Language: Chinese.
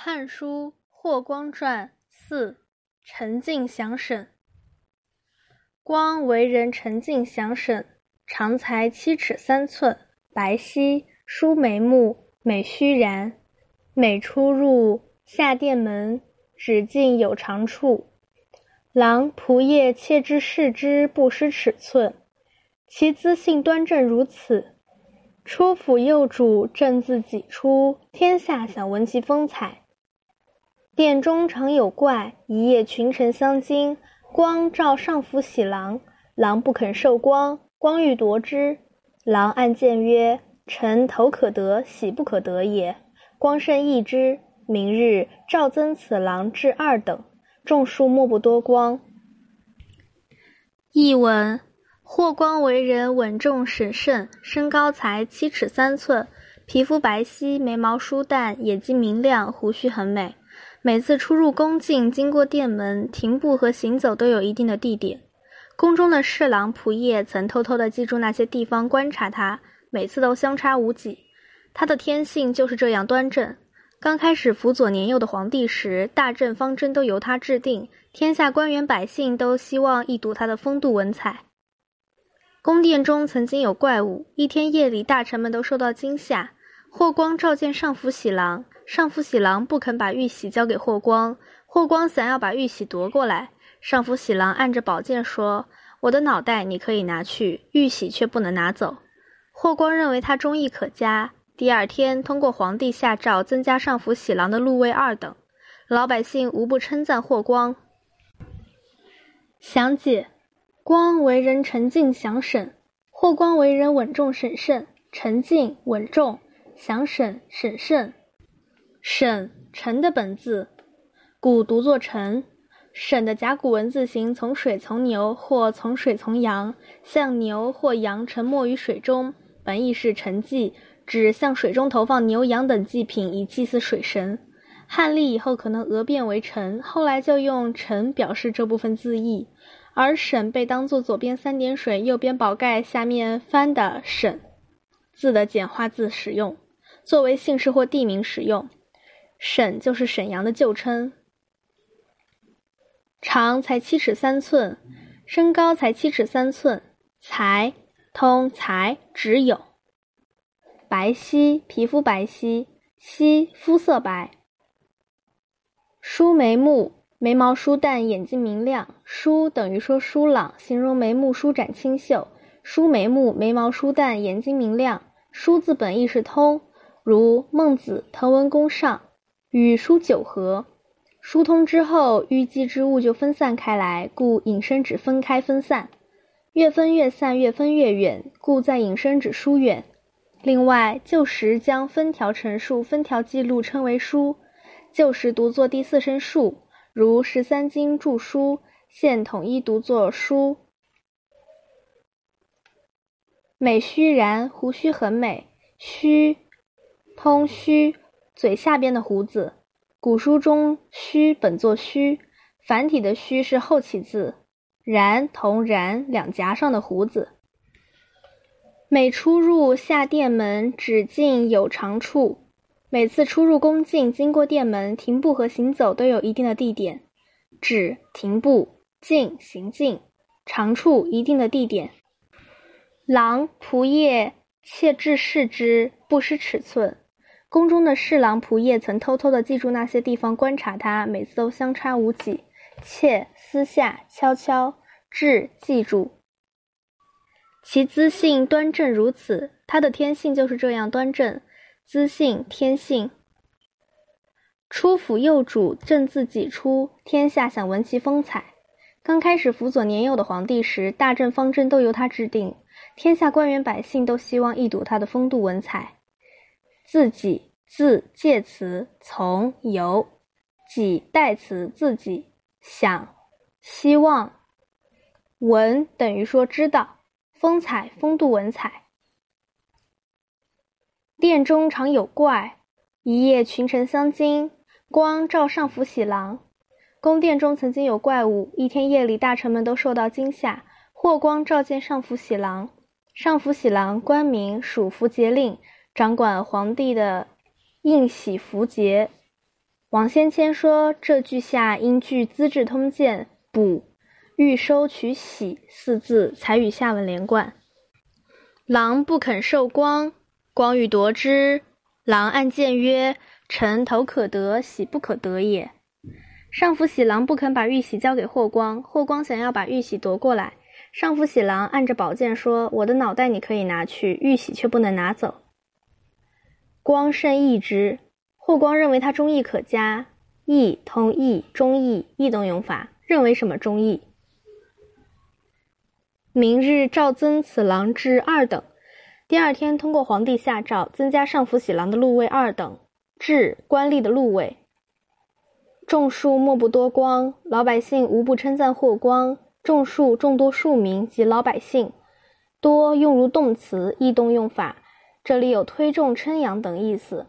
《汉书·霍光传》四，陈敬详审。光为人沉静详审，长才七尺三寸，白皙，疏眉目，美须髯。每出入下殿门，只进有长处。郎仆夜窃之视之，不失尺寸。其姿性端正如此，出府右主，正自己出，天下想闻其风采。殿中常有怪，一夜群臣相惊。光召上府喜郎，郎不肯受光，光欲夺之。郎暗谏曰：“臣头可得，喜不可得也。”光甚异之。明日诏增此郎至二等。众数莫不多光。译文：霍光为人稳重审慎，身高才七尺三寸，皮肤白皙，眉毛疏淡，眼睛明亮，胡须很美。每次出入宫禁，经过殿门、停步和行走都有一定的地点。宫中的侍郎仆夜曾偷偷地记住那些地方，观察他，每次都相差无几。他的天性就是这样端正。刚开始辅佐年幼的皇帝时，大政方针都由他制定，天下官员百姓都希望一睹他的风度文采。宫殿中曾经有怪物，一天夜里，大臣们都受到惊吓。霍光召见上府喜郎。上府喜郎不肯把玉玺交给霍光，霍光想要把玉玺夺过来。上府喜郎按着宝剑说：“我的脑袋你可以拿去，玉玺却不能拿走。”霍光认为他忠义可嘉。第二天，通过皇帝下诏，增加上府喜郎的禄位二等。老百姓无不称赞霍光。详解：光为人沉静详审，霍光为人稳重审慎。沉静、稳重、想审、审慎。沈陈的本字，古读作沉。沈的甲骨文字形从水从牛或从水从羊，像牛或羊沉没于水中，本意是沉祭，指向水中投放牛羊等祭品以祭祀水神。汉隶以后可能讹变为陈，后来就用陈表示这部分字义。而沈被当作左边三点水，右边宝盖下面翻的沈字的简化字使用，作为姓氏或地名使用。沈就是沈阳的旧称。长才七尺三寸，身高才七尺三寸。才通才只有。白皙皮肤白皙，皙肤色白。疏眉目眉毛疏淡，眼睛明亮。疏等于说疏朗，形容眉目舒展清秀。疏眉目眉毛疏淡，眼睛明亮。疏字本意是通，如孟子《滕文公上》。与疏九合，疏通之后，淤积之物就分散开来，故引申指分开分散。越分越散，越分越远，故在引申指疏远。另外，旧时将分条陈述、分条记录称为疏，旧时读作第四声数，如十三经注疏，现统一读作疏。美须然，胡须很美，须通须。嘴下边的胡子，古书中“须”本作“须”，繁体的“须”是后起字。然同然两颊上的胡子。每出入下殿门，只进有长处。每次出入宫禁，经过殿门，停步和行走都有一定的地点。止停步，进行进，长处一定的地点。郎仆射窃至视之，不失尺寸。宫中的侍郎仆射曾偷偷地记住那些地方，观察他，每次都相差无几。窃私下悄悄，至记住。其姿性端正如此，他的天性就是这样端正。姿性天性。初辅幼主，正自己出，天下想闻其风采。刚开始辅佐年幼的皇帝时，大政方针都由他制定，天下官员百姓都希望一睹他的风度文采。自己自介词从由己代词自己想希望文等于说知道风采风度文采。殿中常有怪，一夜群臣相惊。光召上府喜郎，宫殿中曾经有怪物，一天夜里大臣们都受到惊吓。霍光召见上府喜郎，上府喜郎官名属符节令。掌管皇帝的印玺符节，王先谦说：“这句下应据《资治通鉴》补‘欲收取喜’四字，才与下文连贯。”狼不肯受光，光欲夺之。狼按剑曰：“臣头可得，喜不可得也。”上府喜郎不肯把玉玺交给霍光，霍光想要把玉玺夺过来。上府喜郎按着宝剑说：“我的脑袋你可以拿去，玉玺却不能拿走。”光甚异之。霍光认为他忠义可嘉，义通义、忠义、异动用法，认为什么忠义？明日诏增此郎至二等。第二天，通过皇帝下诏，增加上府喜郎的禄位二等，至官吏的禄位。众庶莫不多光，老百姓无不称赞霍光。众庶众多庶民及老百姓，多用如动词，异动用法，这里有推重、称扬等意思。